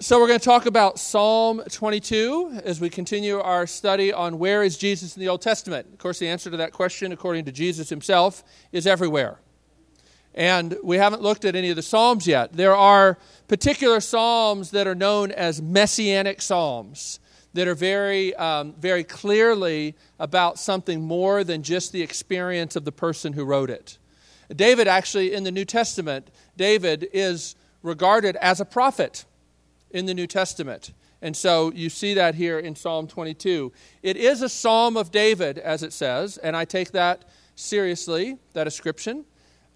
So, we're going to talk about Psalm 22 as we continue our study on where is Jesus in the Old Testament. Of course, the answer to that question, according to Jesus himself, is everywhere. And we haven't looked at any of the Psalms yet. There are particular Psalms that are known as messianic Psalms that are very, um, very clearly about something more than just the experience of the person who wrote it. David, actually, in the New Testament, David is regarded as a prophet in the New Testament. And so you see that here in Psalm 22. It is a psalm of David, as it says, and I take that seriously, that ascription.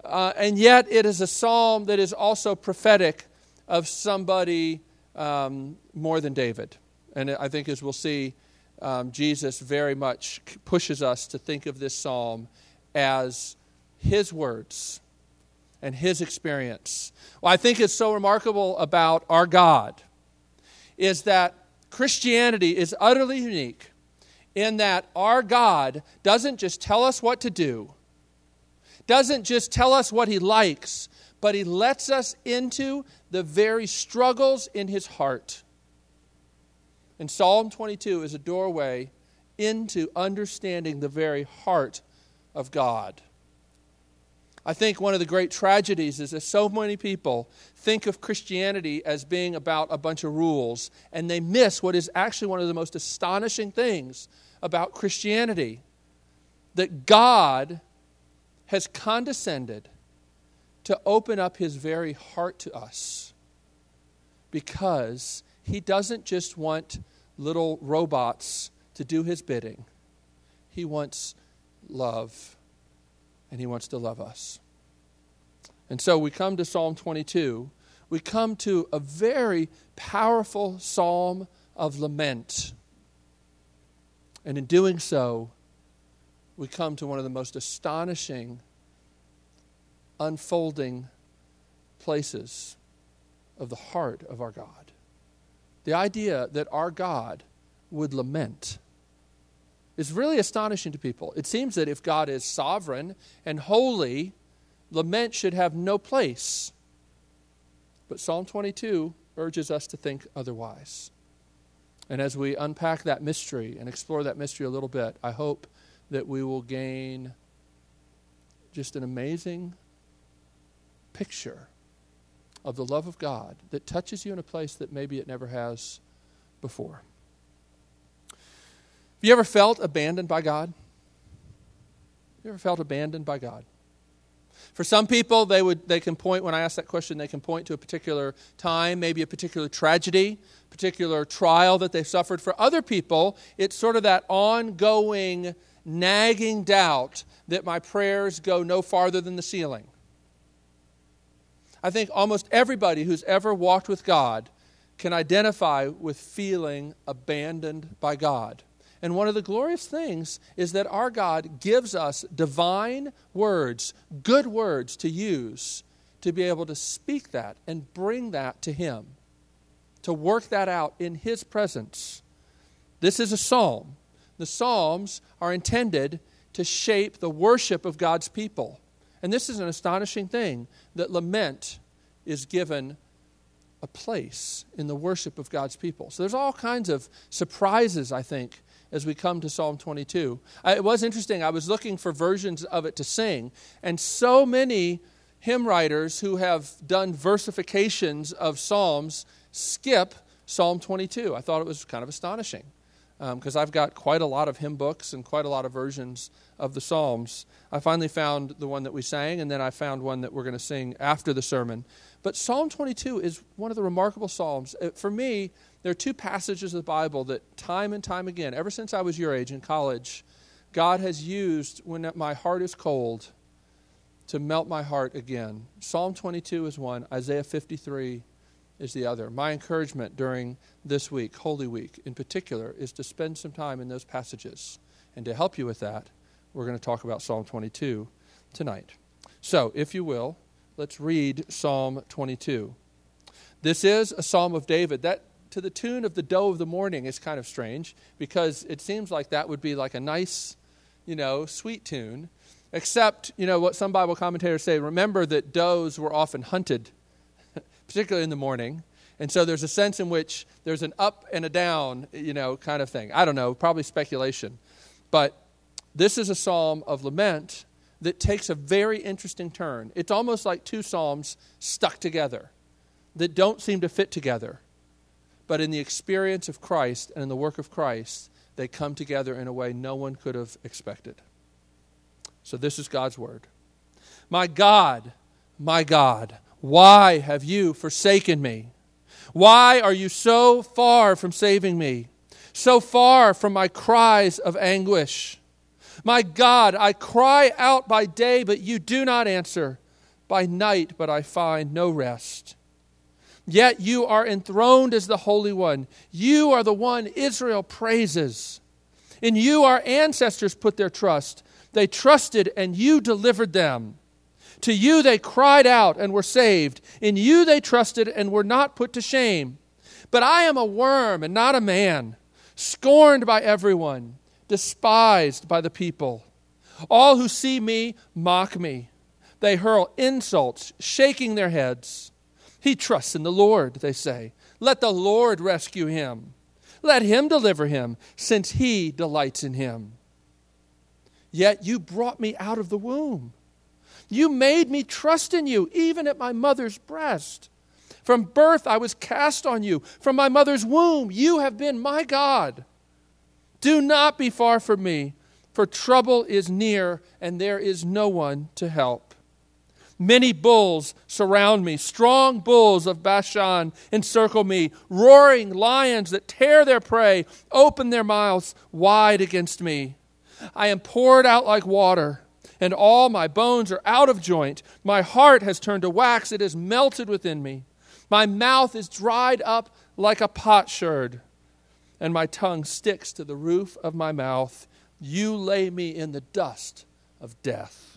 Uh, and yet it is a psalm that is also prophetic of somebody um, more than David. And I think, as we'll see, um, Jesus very much pushes us to think of this psalm as his words and his experience. What I think is so remarkable about our God is that Christianity is utterly unique in that our God doesn't just tell us what to do, doesn't just tell us what he likes, but he lets us into the very struggles in his heart. And Psalm 22 is a doorway into understanding the very heart of God. I think one of the great tragedies is that so many people think of Christianity as being about a bunch of rules, and they miss what is actually one of the most astonishing things about Christianity that God has condescended to open up his very heart to us because he doesn't just want little robots to do his bidding, he wants love and He wants to love us. And so we come to Psalm 22. We come to a very powerful psalm of lament. And in doing so, we come to one of the most astonishing, unfolding places of the heart of our God. The idea that our God would lament is really astonishing to people. It seems that if God is sovereign and holy, lament should have no place. But Psalm 22 urges us to think otherwise. And as we unpack that mystery and explore that mystery a little bit, I hope that we will gain just an amazing picture of the love of God that touches you in a place that maybe it never has before. Have you ever felt abandoned by God? You ever felt abandoned by God? For some people, they, would, they can point, when I ask that question, they can point to a particular time, maybe a particular tragedy, particular trial that they suffered. For other people, it's sort of that ongoing, nagging doubt that my prayers go no farther than the ceiling. I think almost everybody who's ever walked with God can identify with feeling abandoned by God. And one of the glorious things is that our God gives us divine words, good words to use to be able to speak that and bring that to Him, to work that out in His presence. This is a psalm. The psalms are intended to shape the worship of God's people. And this is an astonishing thing that lament is given a place in the worship of God's people. So there's all kinds of surprises, I think, as we come to Psalm 22. I, it was interesting. I was looking for versions of it to sing, and so many hymn writers who have done versifications of Psalms skip Psalm 22. I thought it was kind of astonishing because um, I've got quite a lot of hymn books and quite a lot of versions of the Psalms. I finally found the one that we sang, and then I found one that we're going to sing after the sermon. But Psalm 22 is one of the remarkable Psalms. Uh, for me, there are two passages of the Bible that, time and time again, ever since I was your age in college, God has used when my heart is cold to melt my heart again. Psalm 22 is one, Isaiah 53 is the other. My encouragement during this week, Holy Week in particular, is to spend some time in those passages. And to help you with that, we're going to talk about Psalm 22 tonight. So, if you will, let's read Psalm 22. This is a psalm of David. That to the tune of the doe of the morning is kind of strange because it seems like that would be like a nice, you know, sweet tune. Except, you know, what some Bible commentators say remember that does were often hunted, particularly in the morning. And so there's a sense in which there's an up and a down, you know, kind of thing. I don't know, probably speculation. But this is a psalm of lament that takes a very interesting turn. It's almost like two psalms stuck together that don't seem to fit together. But in the experience of Christ and in the work of Christ, they come together in a way no one could have expected. So this is God's word. My God, my God, why have you forsaken me? Why are you so far from saving me? So far from my cries of anguish? My God, I cry out by day, but you do not answer, by night, but I find no rest. Yet you are enthroned as the Holy One. You are the one Israel praises. In you our ancestors put their trust. They trusted, and you delivered them. To you they cried out and were saved. In you they trusted and were not put to shame. But I am a worm and not a man, scorned by everyone, despised by the people. All who see me mock me. They hurl insults, shaking their heads. He trusts in the Lord, they say. Let the Lord rescue him. Let him deliver him, since he delights in him. Yet you brought me out of the womb. You made me trust in you, even at my mother's breast. From birth I was cast on you. From my mother's womb you have been my God. Do not be far from me, for trouble is near, and there is no one to help. Many bulls surround me. Strong bulls of Bashan encircle me. Roaring lions that tear their prey open their mouths wide against me. I am poured out like water and all my bones are out of joint. My heart has turned to wax, it is melted within me. My mouth is dried up like a potsherd, and my tongue sticks to the roof of my mouth. You lay me in the dust of death.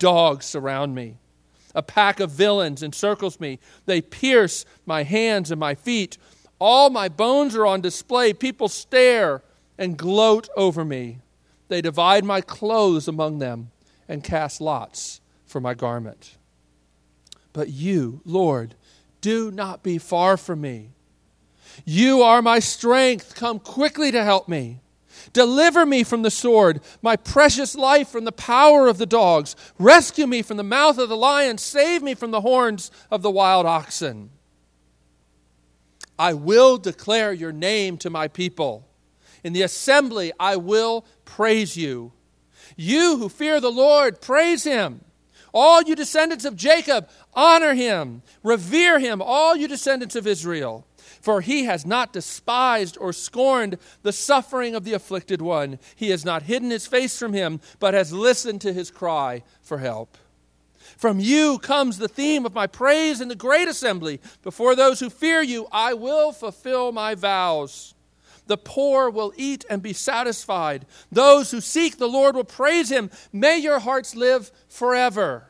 Dogs surround me. A pack of villains encircles me. They pierce my hands and my feet. All my bones are on display. People stare and gloat over me. They divide my clothes among them and cast lots for my garment. But you, Lord, do not be far from me. You are my strength. Come quickly to help me. Deliver me from the sword, my precious life from the power of the dogs. Rescue me from the mouth of the lion. Save me from the horns of the wild oxen. I will declare your name to my people. In the assembly, I will praise you. You who fear the Lord, praise him. All you descendants of Jacob, honor him. Revere him, all you descendants of Israel. For he has not despised or scorned the suffering of the afflicted one. He has not hidden his face from him, but has listened to his cry for help. From you comes the theme of my praise in the great assembly. Before those who fear you, I will fulfill my vows. The poor will eat and be satisfied. Those who seek the Lord will praise him. May your hearts live forever.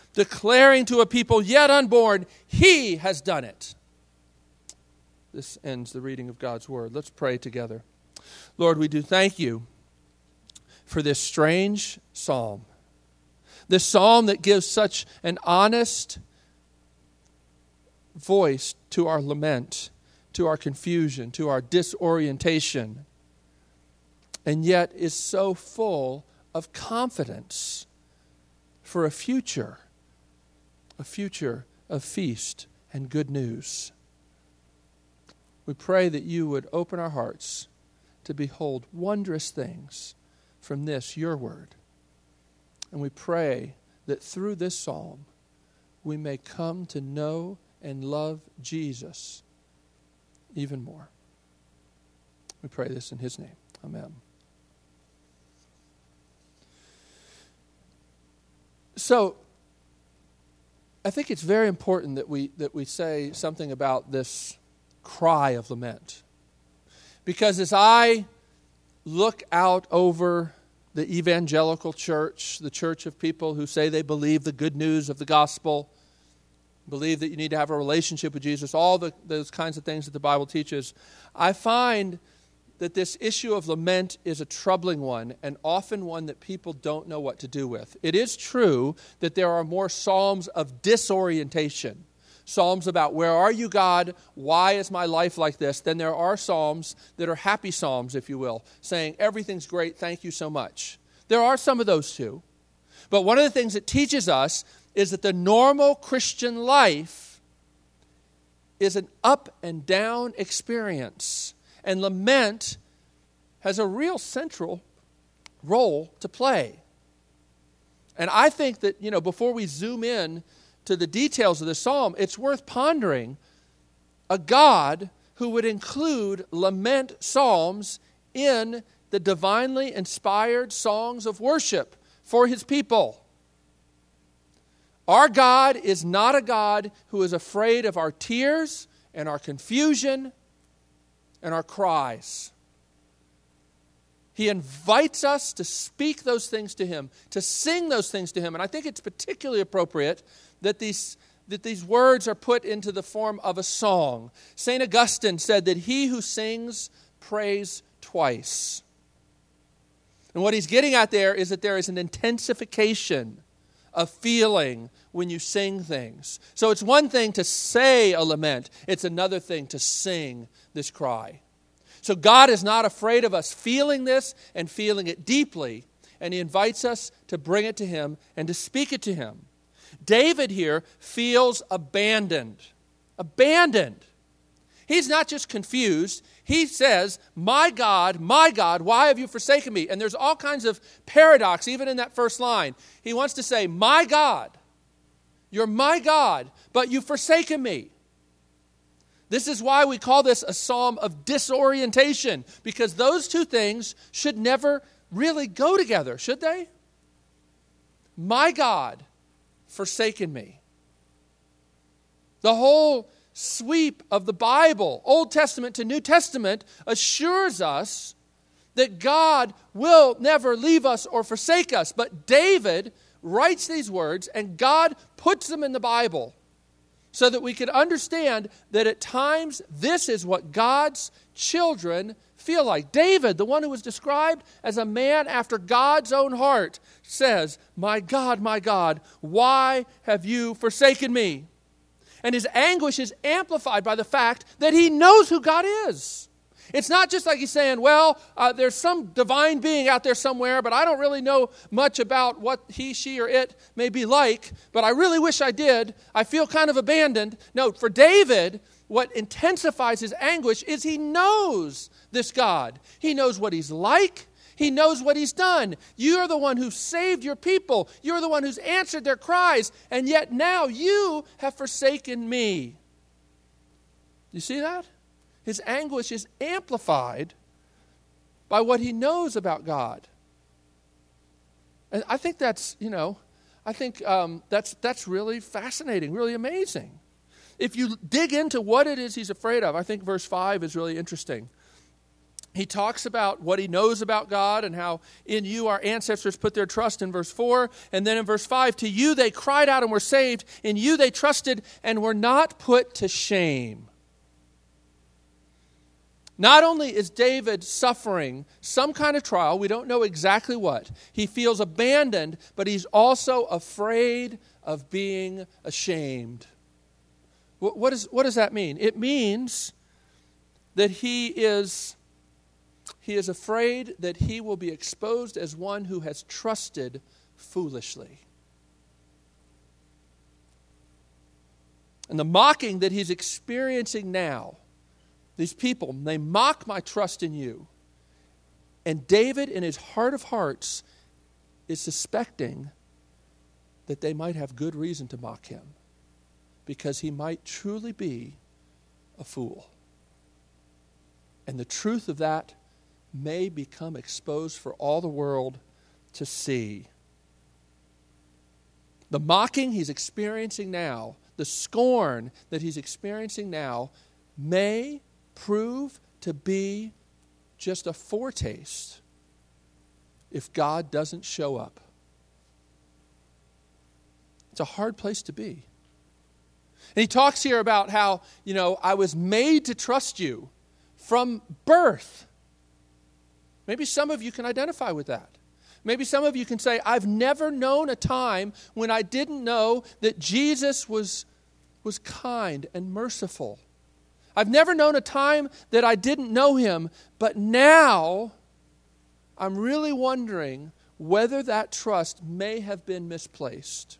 declaring to a people yet unborn, He has done it. This ends the reading of God's word. Let's pray together. Lord, we do thank you for this strange psalm. This psalm that gives such an honest voice to our lament to our confusion, to our disorientation, and yet is so full of confidence for a future, a future of feast and good news. We pray that you would open our hearts to behold wondrous things from this, your word. And we pray that through this psalm, we may come to know and love Jesus even more. We pray this in his name. Amen. So, I think it's very important that we, that we say something about this cry of lament. Because as I look out over the evangelical church, the church of people who say they believe the good news of the gospel, believe that you need to have a relationship with Jesus, all the, those kinds of things that the Bible teaches, I find that this issue of lament is a troubling one and often one that people don't know what to do with. It is true that there are more psalms of disorientation, psalms about where are you, God? Why is my life like this? Then there are psalms that are happy psalms, if you will, saying everything's great, thank you so much. There are some of those too. But one of the things it teaches us is that the normal Christian life is an up and down experience and lament has a real central role to play. And I think that, you know, before we zoom in to the details of the psalm, it's worth pondering a God who would include lament psalms in the divinely inspired songs of worship for his people. Our God is not a God who is afraid of our tears and our confusion and our cries. He invites us to speak those things to Him, to sing those things to Him. And I think it's particularly appropriate that these, that these words are put into the form of a song. St. Augustine said that he who sings prays twice. And what he's getting at there is that there is an intensification of feeling when you sing things. So it's one thing to say a lament, it's another thing to sing this cry. So God is not afraid of us feeling this and feeling it deeply, and He invites us to bring it to Him and to speak it to Him. David here feels abandoned. Abandoned. He's not just confused. He says, My God, my God, why have you forsaken me? And there's all kinds of paradox even in that first line. He wants to say, My God, you're my God, but you've forsaken me. This is why we call this a psalm of disorientation, because those two things should never really go together, should they? My God, forsaken me. The whole sweep of the Bible, Old Testament to New Testament, assures us that God will never leave us or forsake us. But David writes these words, and God puts them in the Bible so that we could understand that at times this is what God's children feel like. David, the one who was described as a man after God's own heart, says, My God, my God, why have you forsaken me? And his anguish is amplified by the fact that he knows who God is. It's not just like he's saying, well, uh, there's some divine being out there somewhere, but I don't really know much about what he, she, or it may be like, but I really wish I did. I feel kind of abandoned. No, for David, what intensifies his anguish is he knows this God. He knows what he's like. He knows what he's done. You're the one who saved your people. You're the one who's answered their cries. And yet now you have forsaken me. You see that? His anguish is amplified by what he knows about God. And I think that's, you know, I think um, that's, that's really fascinating, really amazing. If you dig into what it is he's afraid of, I think verse 5 is really interesting. He talks about what he knows about God and how in you our ancestors put their trust in verse 4. And then in verse 5, to you they cried out and were saved. In you they trusted and were not put to shame. Not only is David suffering some kind of trial, we don't know exactly what, he feels abandoned, but he's also afraid of being ashamed. What, is, what does that mean? It means that he is, he is afraid that he will be exposed as one who has trusted foolishly. And the mocking that he's experiencing now these people, they mock my trust in you. And David, in his heart of hearts, is suspecting that they might have good reason to mock him because he might truly be a fool. And the truth of that may become exposed for all the world to see. The mocking he's experiencing now, the scorn that he's experiencing now, may prove to be just a foretaste if God doesn't show up. It's a hard place to be. And he talks here about how, you know, I was made to trust you from birth. Maybe some of you can identify with that. Maybe some of you can say, I've never known a time when I didn't know that Jesus was, was kind and merciful. I've never known a time that I didn't know him, but now I'm really wondering whether that trust may have been misplaced.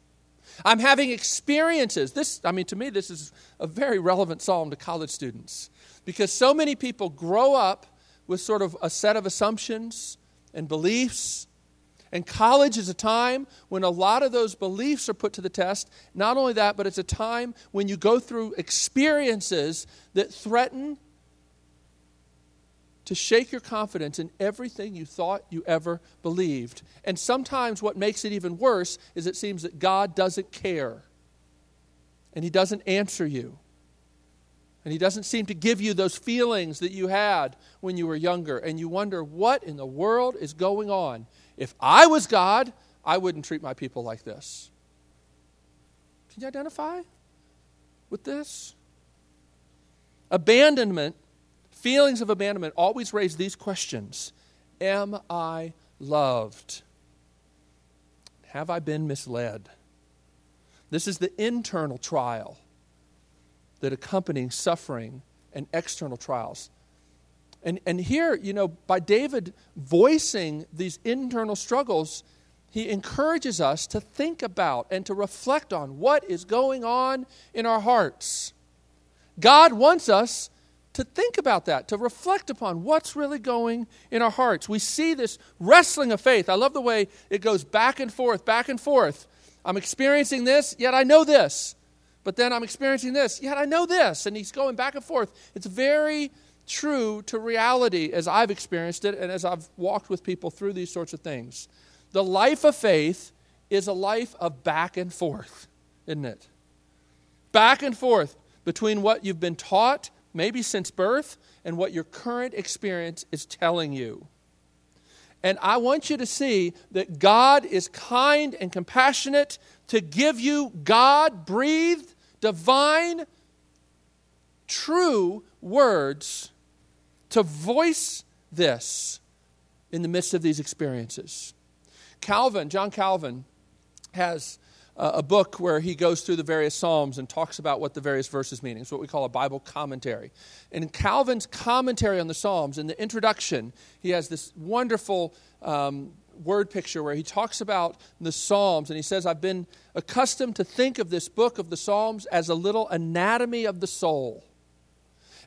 I'm having experiences. This, I mean, to me, this is a very relevant psalm to college students because so many people grow up with sort of a set of assumptions and beliefs. And college is a time when a lot of those beliefs are put to the test. Not only that, but it's a time when you go through experiences that threaten to shake your confidence in everything you thought you ever believed. And sometimes what makes it even worse is it seems that God doesn't care and He doesn't answer you. And He doesn't seem to give you those feelings that you had when you were younger. And you wonder, what in the world is going on? If I was God, I wouldn't treat my people like this. Can you identify with this? Abandonment Feelings of abandonment always raise these questions Am I loved? Have I been misled? This is the internal trial that accompany suffering and external trials. And, and here, you know, by David voicing these internal struggles, he encourages us to think about and to reflect on what is going on in our hearts. God wants us to think about that, to reflect upon what's really going in our hearts. We see this wrestling of faith. I love the way it goes back and forth, back and forth. I'm experiencing this, yet I know this. But then I'm experiencing this, yet I know this. And he's going back and forth. It's very true to reality as I've experienced it and as I've walked with people through these sorts of things. The life of faith is a life of back and forth, isn't it? Back and forth between what you've been taught maybe since birth, and what your current experience is telling you. And I want you to see that God is kind and compassionate to give you God breathed, divine, true words to voice this in the midst of these experiences. Calvin, John Calvin, has a book where he goes through the various Psalms and talks about what the various verses mean. It's what we call a Bible commentary. And in Calvin's commentary on the Psalms, in the introduction, he has this wonderful um, word picture where he talks about the Psalms and he says, I've been accustomed to think of this book of the Psalms as a little anatomy of the soul.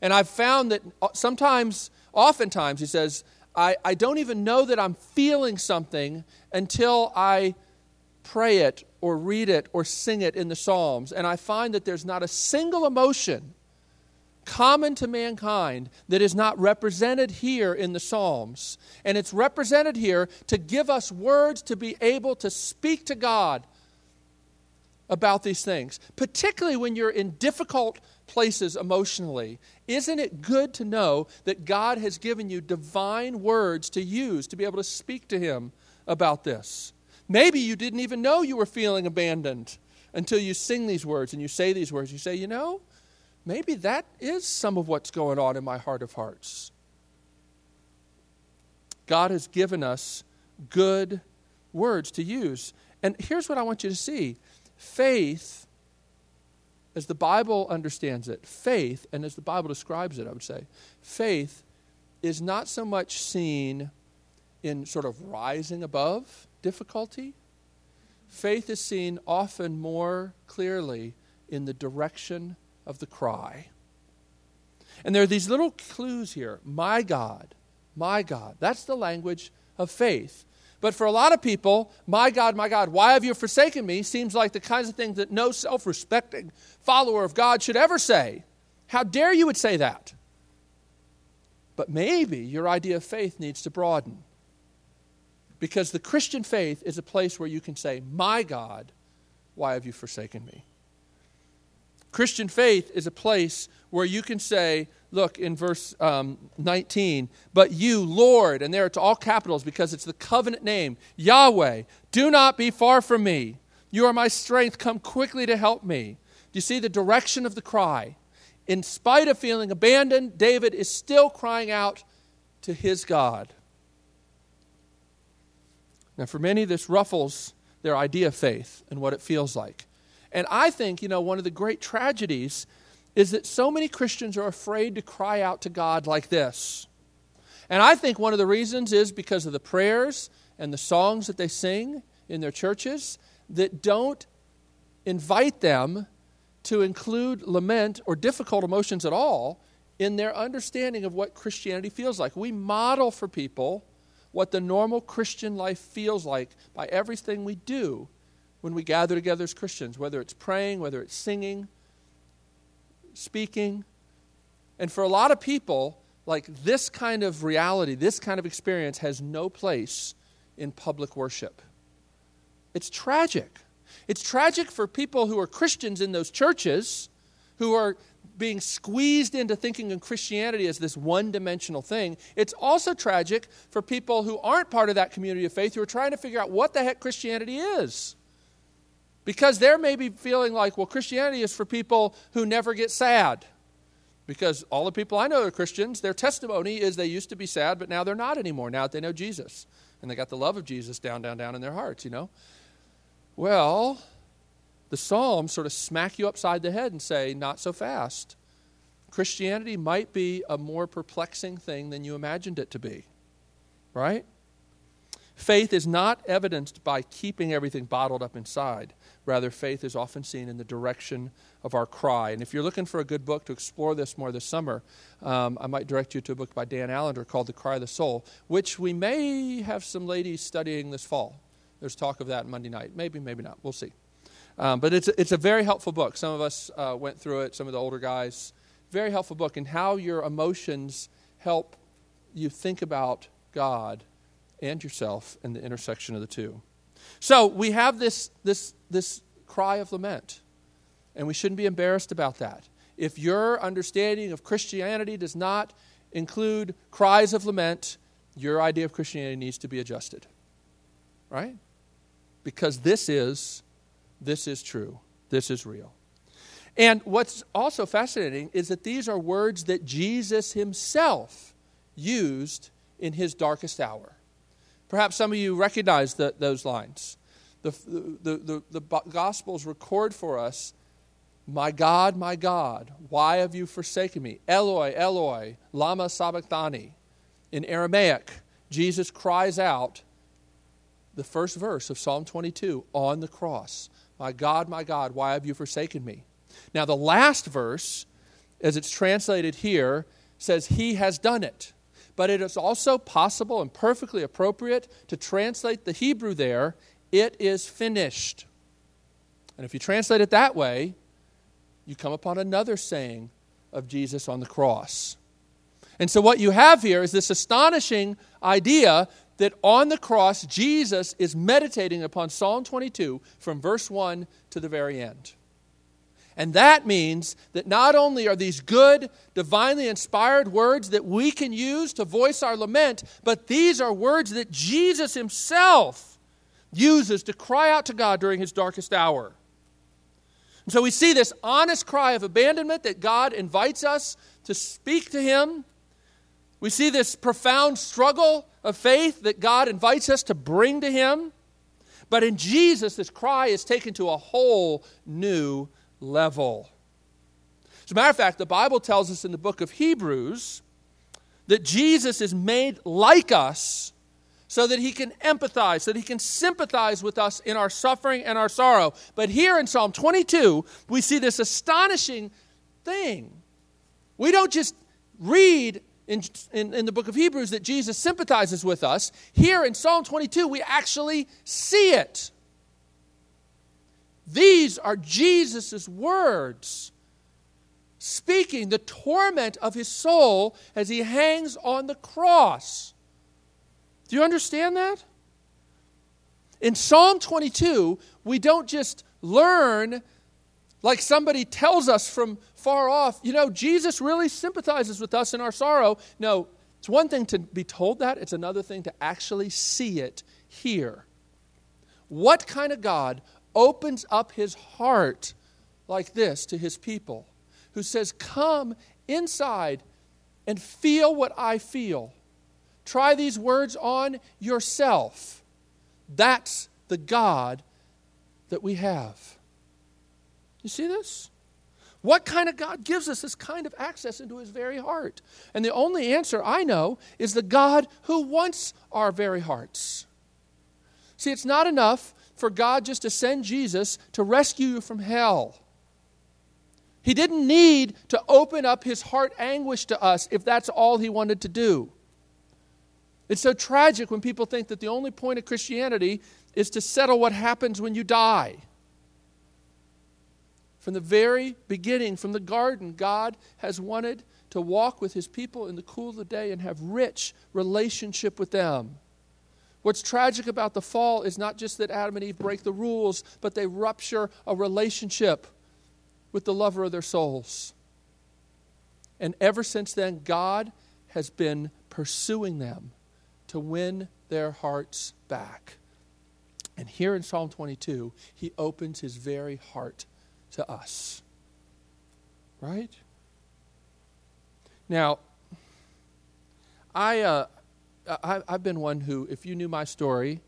And I've found that uh, sometimes, oftentimes, he says, I, I don't even know that I'm feeling something until I pray it or read it or sing it in the Psalms, and I find that there's not a single emotion common to mankind that is not represented here in the Psalms. And it's represented here to give us words to be able to speak to God about these things, particularly when you're in difficult places emotionally. Isn't it good to know that God has given you divine words to use to be able to speak to Him about this? Maybe you didn't even know you were feeling abandoned until you sing these words and you say these words. You say, you know, maybe that is some of what's going on in my heart of hearts. God has given us good words to use. And here's what I want you to see faith, as the Bible understands it, faith, and as the Bible describes it, I would say, faith is not so much seen in sort of rising above difficulty, faith is seen often more clearly in the direction of the cry. And there are these little clues here my God, my God. That's the language of faith. But for a lot of people, my God, my God, why have you forsaken me seems like the kinds of things that no self respecting follower of God should ever say. How dare you would say that? But maybe your idea of faith needs to broaden. Because the Christian faith is a place where you can say, My God, why have you forsaken me? Christian faith is a place where you can say, look in verse um, 19, but you, Lord, and there it's all capitals because it's the covenant name, Yahweh, do not be far from me. You are my strength. Come quickly to help me. Do you see the direction of the cry? In spite of feeling abandoned, David is still crying out to his God. Now, for many, this ruffles their idea of faith and what it feels like. And I think, you know, one of the great tragedies is that so many Christians are afraid to cry out to God like this. And I think one of the reasons is because of the prayers and the songs that they sing in their churches that don't invite them to include lament or difficult emotions at all in their understanding of what Christianity feels like. We model for people what the normal Christian life feels like by everything we do when we gather together as Christians, whether it's praying, whether it's singing, speaking. And for a lot of people, like this kind of reality, this kind of experience has no place in public worship. It's tragic. It's tragic for people who are Christians in those churches who are being squeezed into thinking of Christianity as this one dimensional thing. It's also tragic for people who aren't part of that community of faith who are trying to figure out what the heck Christianity is. Because they're maybe feeling like, well, Christianity is for people who never get sad. Because all the people I know are Christians, their testimony is they used to be sad, but now they're not anymore, now that they know Jesus. And they got the love of Jesus down, down, down in their hearts, you know? Well, the Psalms sort of smack you upside the head and say, not so fast. Christianity might be a more perplexing thing than you imagined it to be, right? Faith is not evidenced by keeping everything bottled up inside. Rather, faith is often seen in the direction of our cry. And if you're looking for a good book to explore this more this summer, um, I might direct you to a book by Dan Allender called The Cry of the Soul, which we may have some ladies studying this fall. There's talk of that Monday night. Maybe, maybe not. We'll see. Um, but it's, it's a very helpful book. Some of us uh, went through it, some of the older guys. Very helpful book, and how your emotions help you think about God and yourself and the intersection of the two. So we have this, this, this cry of lament, and we shouldn't be embarrassed about that. If your understanding of Christianity does not include cries of lament, your idea of Christianity needs to be adjusted. Right? Because this is this is true. This is real. And what's also fascinating is that these are words that Jesus himself used in his darkest hour. Perhaps some of you recognize the, those lines. The, the, the, the, Gospels record for us, My God, my God, why have you forsaken me? Eloi, Eloi, lama sabachthani. In Aramaic, Jesus cries out the first verse of Psalm 22 on the cross My God, my God, why have you forsaken me? Now, the last verse, as it's translated here, says, He has done it but it is also possible and perfectly appropriate to translate the Hebrew there, it is finished. And if you translate it that way, you come upon another saying of Jesus on the cross. And so, what you have here is this astonishing idea that on the cross, Jesus is meditating upon Psalm 22 from verse 1 to the very end. And that means that not only are these good, divinely inspired words that we can use to voice our lament, but these are words that Jesus himself uses to cry out to God during his darkest hour. And so we see this honest cry of abandonment that God invites us to speak to him. We see this profound struggle of faith that God invites us to bring to him. But in Jesus, this cry is taken to a whole new level. As a matter of fact, the Bible tells us in the book of Hebrews that Jesus is made like us so that he can empathize, so that he can sympathize with us in our suffering and our sorrow. But here in Psalm 22, we see this astonishing thing. We don't just read in, in, in, the book of Hebrews that Jesus sympathizes with us. Here in Psalm 22, we actually see it. These are Jesus' words speaking the torment of his soul as he hangs on the cross. Do you understand that? In Psalm 22, we don't just learn like somebody tells us from far off, you know, Jesus really sympathizes with us in our sorrow. No, it's one thing to be told that, it's another thing to actually see it here. What kind of God opens up his heart like this to his people, who says, Come inside and feel what I feel? Try these words on yourself. That's the God that we have. You see this? What kind of God gives us this kind of access into his very heart? And the only answer I know is the God who wants our very hearts. See, it's not enough for God just to send Jesus to rescue you from hell. He didn't need to open up his heart anguish to us if that's all he wanted to do. It's so tragic when people think that the only point of Christianity is to settle what happens when you die. From the very beginning, from the garden, God has wanted to walk with his people in the cool of the day and have rich relationship with them. What's tragic about the fall is not just that Adam and Eve break the rules, but they rupture a relationship with the lover of their souls. And ever since then, God has been pursuing them to win their hearts back. And here in Psalm 22, he opens his very heart to us. Right? Now, I, uh, I, have been one who, if you knew my story,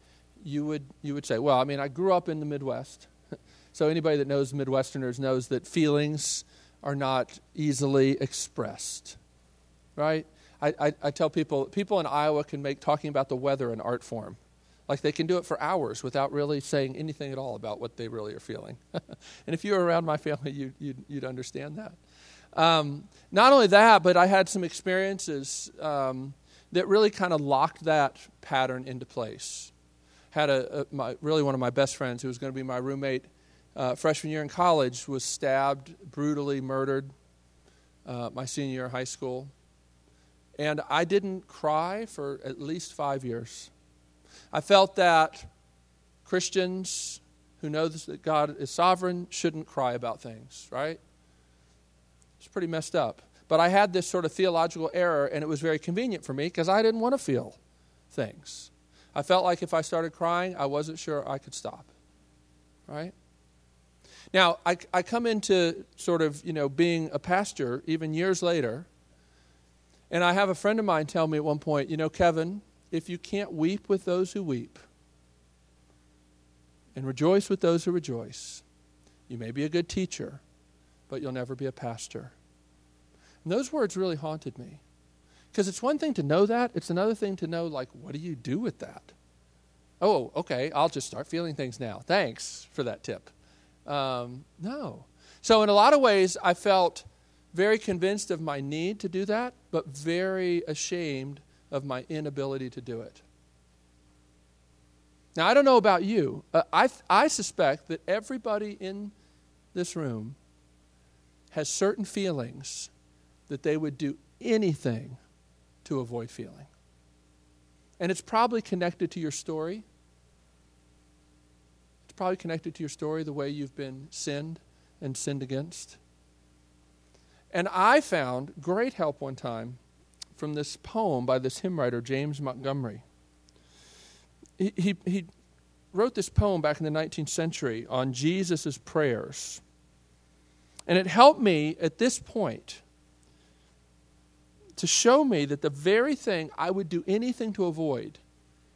you would, you would say, well, I mean, I grew up in the Midwest. so anybody that knows Midwesterners knows that feelings are not easily expressed. Right? I, I, I tell people, people in Iowa can make talking about the weather an art form. Like they can do it for hours without really saying anything at all about what they really are feeling. and if you were around my family, you, you'd, you'd understand that. Um, not only that, but I had some experiences um, that really kind of locked that pattern into place. Had a, a my, really one of my best friends who was going to be my roommate uh, freshman year in college was stabbed, brutally murdered uh, my senior year of high school. And I didn't cry for at least five years. I felt that Christians who know that God is sovereign shouldn't cry about things, right? It's pretty messed up. But I had this sort of theological error, and it was very convenient for me because I didn't want to feel things. I felt like if I started crying, I wasn't sure I could stop, right? Now, I, I come into sort of, you know, being a pastor even years later, and I have a friend of mine tell me at one point, you know, Kevin, if you can't weep with those who weep and rejoice with those who rejoice, you may be a good teacher, but you'll never be a pastor. And those words really haunted me. Because it's one thing to know that, it's another thing to know, like, what do you do with that? Oh, okay, I'll just start feeling things now. Thanks for that tip. Um, no. So, in a lot of ways, I felt very convinced of my need to do that, but very ashamed of my inability to do it. Now, I don't know about you. I, I suspect that everybody in this room has certain feelings that they would do anything to avoid feeling. And it's probably connected to your story. It's probably connected to your story, the way you've been sinned and sinned against. And I found great help one time from this poem by this hymn writer, James Montgomery. He, he, he wrote this poem back in the 19th century on Jesus' prayers. And it helped me at this point to show me that the very thing I would do anything to avoid,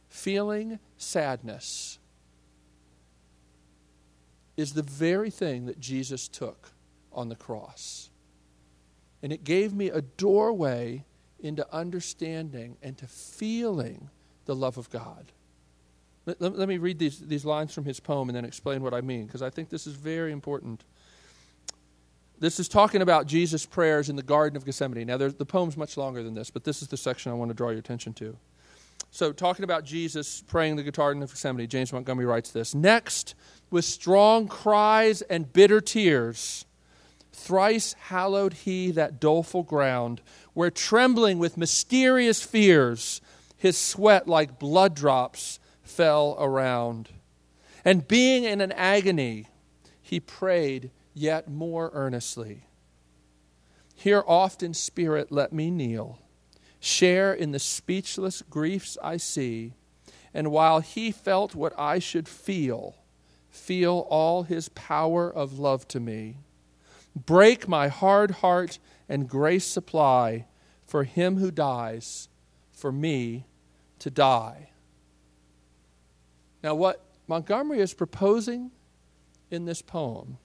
feeling sadness, is the very thing that Jesus took on the cross. And it gave me a doorway into understanding and to feeling the love of God. Let, let, let, me read these, these lines from his poem and then explain what I mean, because I think this is very important. This is talking about Jesus' prayers in the Garden of Gethsemane. Now, the poem's much longer than this, but this is the section I want to draw your attention to. So, talking about Jesus praying the Garden of Gethsemane, James Montgomery writes this Next, with strong cries and bitter tears, thrice hallowed he that doleful ground, where trembling with mysterious fears, his sweat like blood drops fell around. And being in an agony, he prayed yet more earnestly. Here oft in spirit let me kneel, share in the speechless griefs I see, and while he felt what I should feel, feel all his power of love to me. Break my hard heart and grace supply for him who dies, for me to die. Now, what Montgomery is proposing in this poem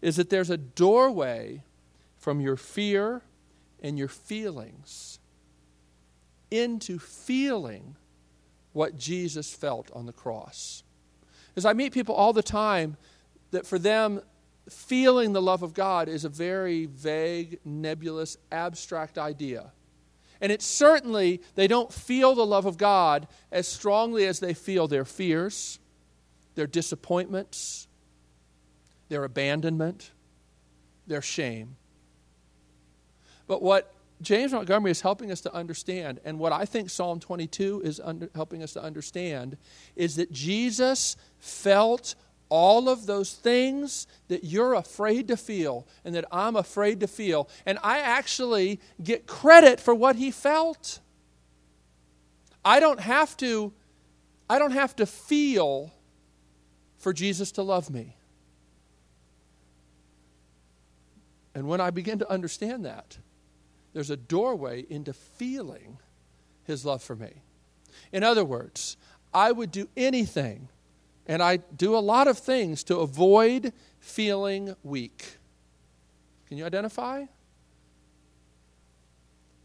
is that there's a doorway from your fear and your feelings into feeling what Jesus felt on the cross. As I meet people all the time, that for them, feeling the love of God is a very vague, nebulous, abstract idea. And it's certainly, they don't feel the love of God as strongly as they feel their fears, their disappointments, their abandonment, their shame. But what James Montgomery is helping us to understand, and what I think Psalm 22 is under, helping us to understand, is that Jesus felt all of those things that you're afraid to feel and that I'm afraid to feel. And I actually get credit for what he felt. I don't have to I don't have to feel for Jesus to love me. And when I begin to understand that, there's a doorway into feeling his love for me. In other words, I would do anything and I do a lot of things to avoid feeling weak. Can you identify?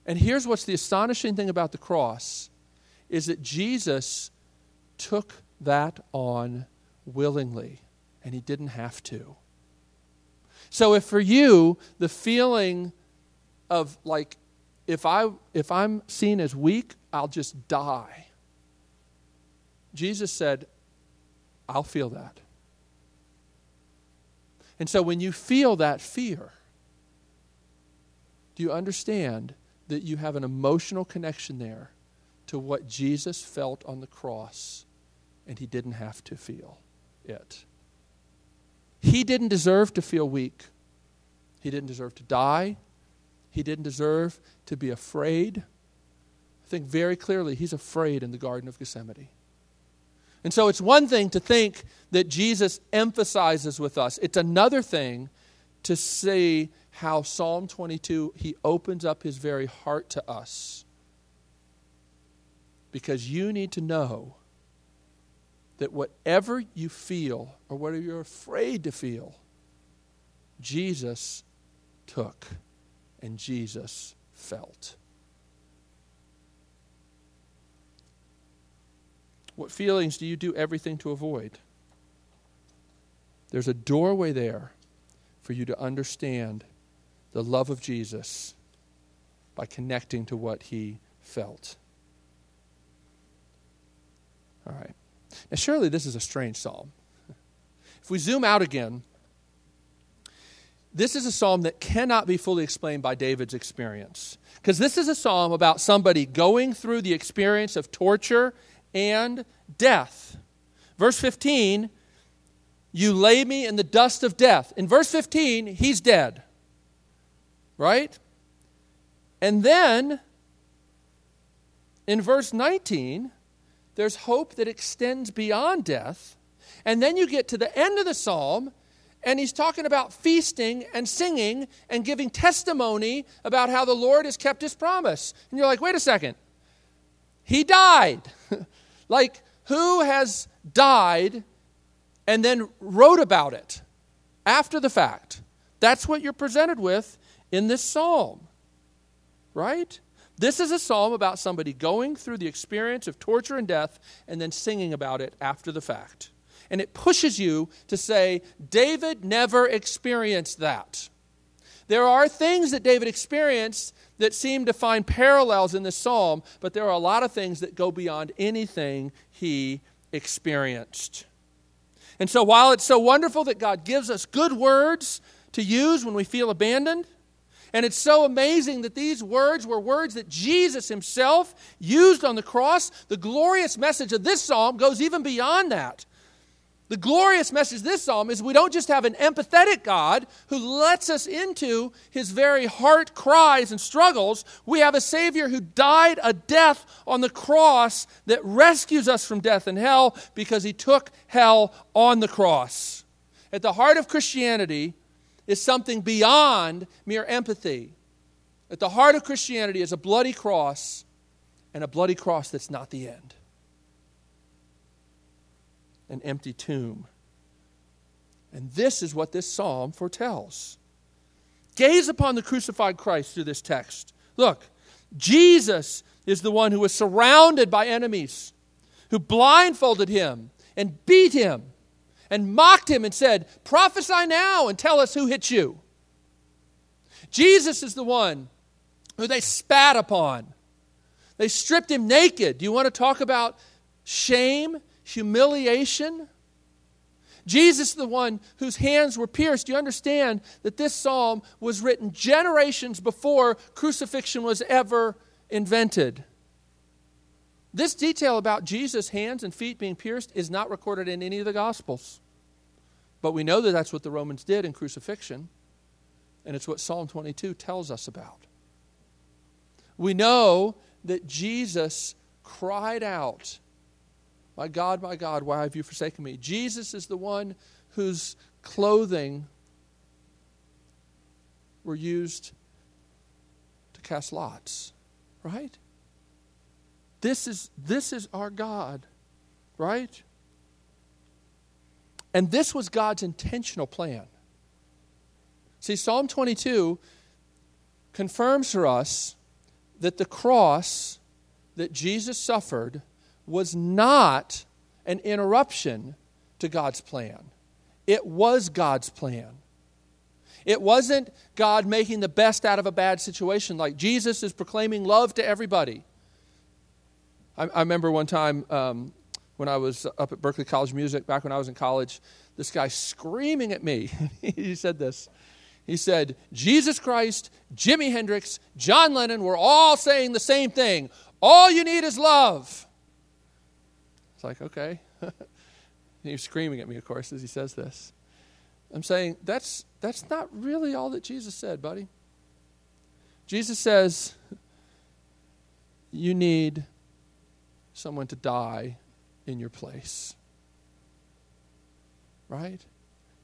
And here's what's the astonishing thing about the cross is that Jesus took that on willingly and he didn't have to. So if for you the feeling of like if I if I'm seen as weak, I'll just die. Jesus said, I'll feel that. And so when you feel that fear, do you understand that you have an emotional connection there to what Jesus felt on the cross and he didn't have to feel it? He didn't deserve to feel weak. He didn't deserve to die. He didn't deserve to be afraid. I think very clearly he's afraid in the Garden of Gethsemane. And so it's one thing to think that Jesus emphasizes with us, it's another thing to see how Psalm 22, he opens up his very heart to us. Because you need to know that whatever you feel or whatever you're afraid to feel, Jesus took and Jesus felt. What feelings do you do everything to avoid? There's a doorway there for you to understand the love of Jesus by connecting to what he felt. All right. Now, surely this is a strange psalm. If we zoom out again, this is a psalm that cannot be fully explained by David's experience. Because this is a psalm about somebody going through the experience of torture and death. Verse 15, you lay me in the dust of death. In verse 15, he's dead. Right? And then in verse 19, there's hope that extends beyond death. And then you get to the end of the psalm, and he's talking about feasting and singing and giving testimony about how the Lord has kept his promise. And you're like, wait a second. He died. Like, who has died and then wrote about it after the fact? That's what you're presented with in this psalm, right? This is a psalm about somebody going through the experience of torture and death and then singing about it after the fact. And it pushes you to say, David never experienced that. There are things that David experienced that seem to find parallels in this psalm, but there are a lot of things that go beyond anything he experienced. And so, while it's so wonderful that God gives us good words to use when we feel abandoned, and it's so amazing that these words were words that Jesus himself used on the cross, the glorious message of this psalm goes even beyond that. The glorious message this psalm is we don't just have an empathetic God who lets us into his very heart cries and struggles. We have a Savior who died a death on the cross that rescues us from death and hell because he took hell on the cross. At the heart of Christianity is something beyond mere empathy. At the heart of Christianity is a bloody cross, and a bloody cross that's not the end an empty tomb. And this is what this psalm foretells. Gaze upon the crucified Christ through this text. Look, Jesus is the one who was surrounded by enemies, who blindfolded him and beat him and mocked him and said, Prophesy now and tell us who hit you. Jesus is the one who they spat upon. They stripped him naked. Do you want to talk about shame humiliation. Jesus, the one whose hands were pierced, you understand that this psalm was written generations before crucifixion was ever invented. This detail about Jesus' hands and feet being pierced is not recorded in any of the Gospels. But we know that that's what the Romans did in crucifixion, and it's what Psalm 22 tells us about. We know that Jesus cried out my God, my God, why have you forsaken me? Jesus is the one whose clothing were used to cast lots, right? This is, this is our God, right? And this was God's intentional plan. See, Psalm 22 confirms for us that the cross that Jesus suffered was not an interruption to God's plan. It was God's plan. It wasn't God making the best out of a bad situation, like Jesus is proclaiming love to everybody. I, I remember one time um, when I was up at Berklee College Music, back when I was in college, this guy screaming at me. he said this. He said, Jesus Christ, Jimi Hendrix, John Lennon were all saying the same thing. All you need is love. It's like, okay. he's screaming at me, of course, as he says this. I'm saying, that's, that's not really all that Jesus said, buddy. Jesus says, you need someone to die in your place. Right?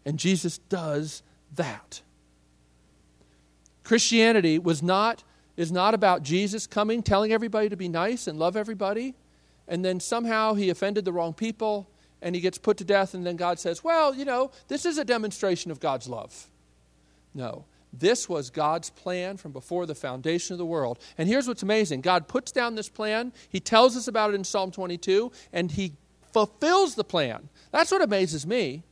And Jesus does that. Christianity was not is not about Jesus coming telling everybody to be nice and love everybody and then somehow he offended the wrong people and he gets put to death, and then God says, Well, you know, this is a demonstration of God's love. No. This was God's plan from before the foundation of the world. And here's what's amazing God puts down this plan, He tells us about it in Psalm 22, and He fulfills the plan. That's what amazes me,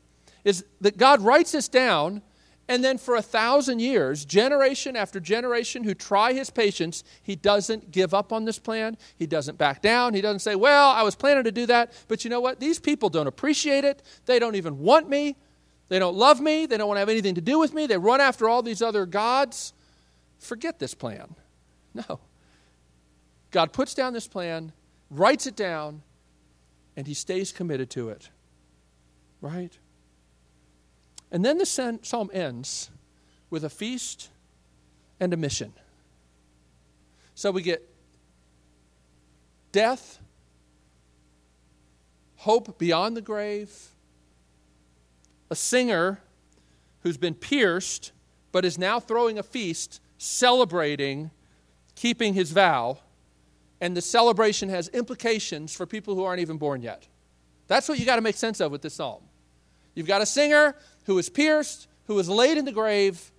is that God writes this down, and then for a thousand years, generation after generation who try his patience, he doesn't give up on this plan. He doesn't back down. He doesn't say, Well, I was planning to do that, but you know what? These people don't appreciate it. They don't even want me. They don't love me. They don't want to have anything to do with me. They run after all these other gods. Forget this plan. No. God puts down this plan, writes it down, and he stays committed to it. Right? And then the psalm ends with a feast and a mission. So we get death, hope beyond the grave, a singer who's been pierced but is now throwing a feast celebrating keeping his vow, and the celebration has implications for people who aren't even born yet. That's what you got to make sense of with this psalm. You've got a singer who was pierced, who was laid in the grave,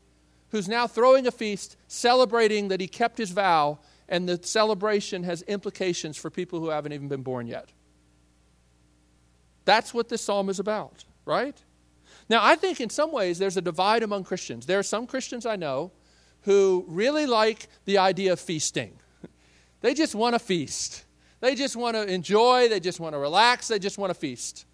who's now throwing a feast, celebrating that he kept his vow, and the celebration has implications for people who haven't even been born yet. That's what this psalm is about, right? Now, I think in some ways there's a divide among Christians. There are some Christians I know who really like the idea of feasting. They just want to feast. They just want to enjoy, they just want to relax, they just want to feast.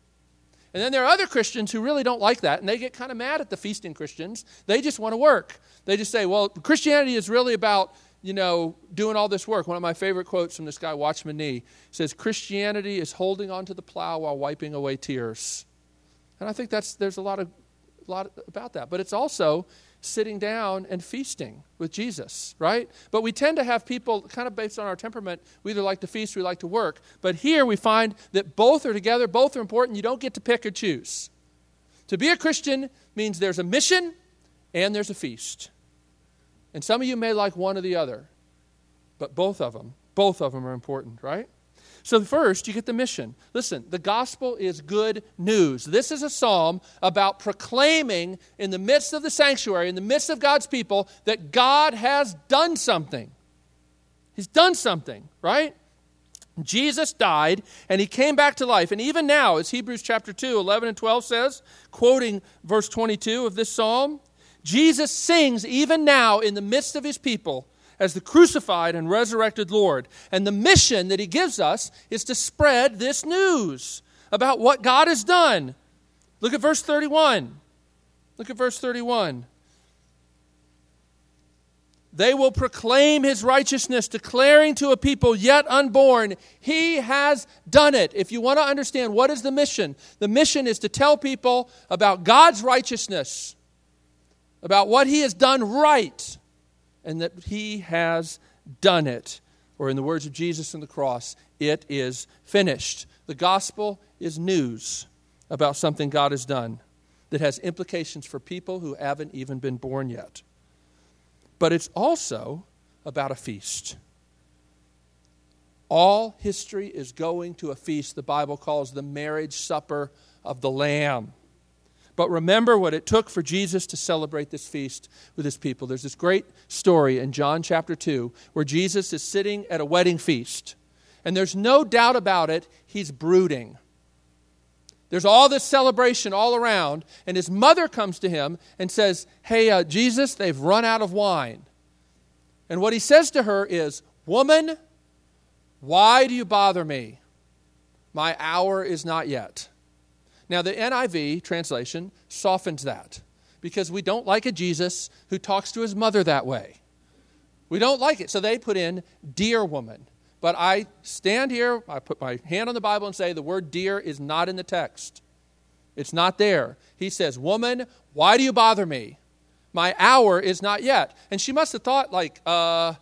And then there are other Christians who really don't like that, and they get kind of mad at the feasting Christians. They just want to work. They just say, well, Christianity is really about, you know, doing all this work. One of my favorite quotes from this guy, Watchman Nee, says, Christianity is holding onto the plow while wiping away tears. And I think that's there's a lot of a lot about that. But it's also sitting down and feasting with Jesus, right? But we tend to have people, kind of based on our temperament, we either like to feast or we like to work. But here we find that both are together, both are important. You don't get to pick or choose. To be a Christian means there's a mission and there's a feast. And some of you may like one or the other, but both of them, both of them are important, right? So, first, you get the mission. Listen, the gospel is good news. This is a psalm about proclaiming in the midst of the sanctuary, in the midst of God's people, that God has done something. He's done something, right? Jesus died and he came back to life. And even now, as Hebrews chapter 2, 11 and 12 says, quoting verse 22 of this psalm, Jesus sings even now in the midst of his people as the crucified and resurrected Lord. And the mission that he gives us is to spread this news about what God has done. Look at verse 31. Look at verse 31. They will proclaim his righteousness, declaring to a people yet unborn, He has done it. If you want to understand what is the mission, the mission is to tell people about God's righteousness, about what He has done right and that he has done it. Or, in the words of Jesus on the cross, it is finished. The gospel is news about something God has done that has implications for people who haven't even been born yet. But it's also about a feast. All history is going to a feast the Bible calls the marriage supper of the Lamb. But remember what it took for Jesus to celebrate this feast with his people. There's this great story in John chapter 2 where Jesus is sitting at a wedding feast. And there's no doubt about it, he's brooding. There's all this celebration all around, and his mother comes to him and says, Hey, uh, Jesus, they've run out of wine. And what he says to her is, Woman, why do you bother me? My hour is not yet. Now, the NIV translation softens that because we don't like a Jesus who talks to his mother that way. We don't like it. So they put in, Dear woman. But I stand here, I put my hand on the Bible and say, the word dear is not in the text. It's not there. He says, Woman, why do you bother me? My hour is not yet. And she must have thought, like, uh,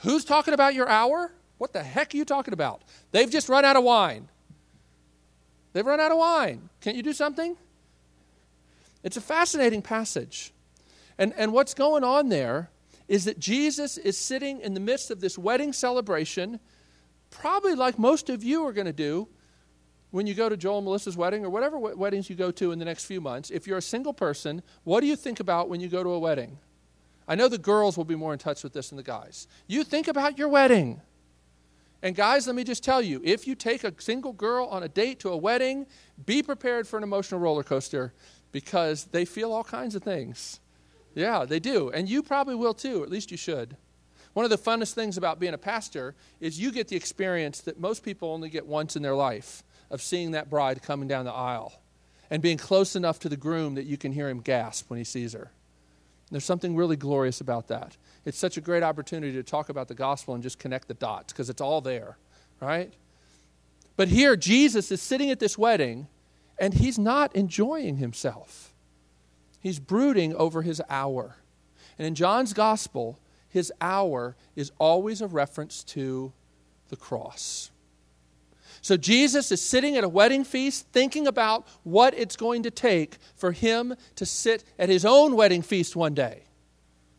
who's talking about your hour? What the heck are you talking about? They've just run out of wine. They've run out of wine. Can't you do something? It's a fascinating passage. And, and what's going on there is that Jesus is sitting in the midst of this wedding celebration, probably like most of you are going to do when you go to Joel and Melissa's wedding or whatever weddings you go to in the next few months. If you're a single person, what do you think about when you go to a wedding? I know the girls will be more in touch with this than the guys. You think about your wedding. And guys, let me just tell you if you take a single girl on a date to a wedding, be prepared for an emotional roller coaster because they feel all kinds of things. Yeah, they do. And you probably will too, at least you should. One of the funnest things about being a pastor is you get the experience that most people only get once in their life of seeing that bride coming down the aisle and being close enough to the groom that you can hear him gasp when he sees her. There's something really glorious about that. It's such a great opportunity to talk about the gospel and just connect the dots because it's all there, right? But here, Jesus is sitting at this wedding and he's not enjoying himself. He's brooding over his hour. And in John's gospel, his hour is always a reference to the cross. So Jesus is sitting at a wedding feast thinking about what it's going to take for him to sit at his own wedding feast one day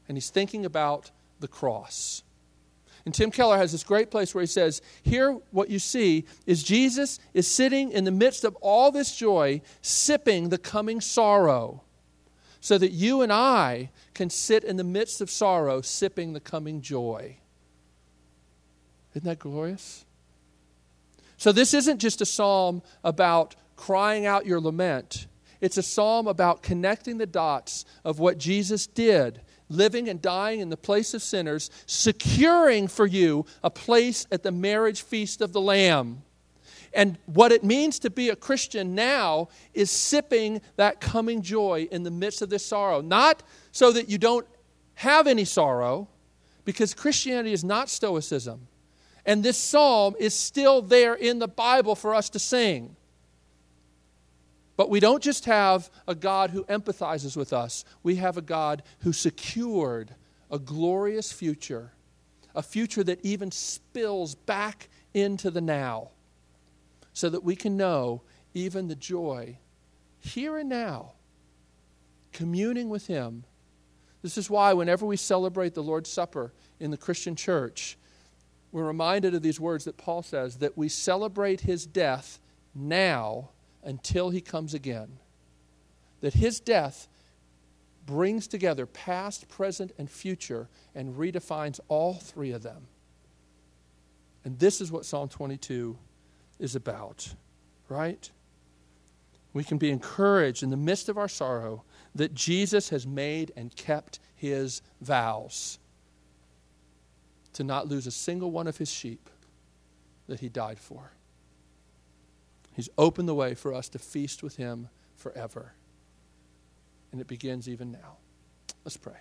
and he's thinking about the cross. And Tim Keller has this great place where he says, Here, what you see is Jesus is sitting in the midst of all this joy, sipping the coming sorrow, so that you and I can sit in the midst of sorrow, sipping the coming joy. Isn't that glorious? So, this isn't just a psalm about crying out your lament. It's a psalm about connecting the dots of what Jesus did living and dying in the place of sinners, securing for you a place at the marriage feast of the Lamb. And what it means to be a Christian now is sipping that coming joy in the midst of this sorrow. Not so that you don't have any sorrow, because Christianity is not Stoicism. And this psalm is still there in the Bible for us to sing. But we don't just have a God who empathizes with us, we have a God who secured a glorious future, a future that even spills back into the now, so that we can know even the joy here and now, communing with Him. This is why, whenever we celebrate the Lord's Supper in the Christian church, we're reminded of these words that Paul says that we celebrate His death now until he comes again. That his death brings together past, present, and future and redefines all three of them. And this is what Psalm 22 is about, right? We can be encouraged in the midst of our sorrow that Jesus has made and kept his vows to not lose a single one of his sheep that he died for. He's opened the way for us to feast with Him forever. And it begins even now. Let's pray.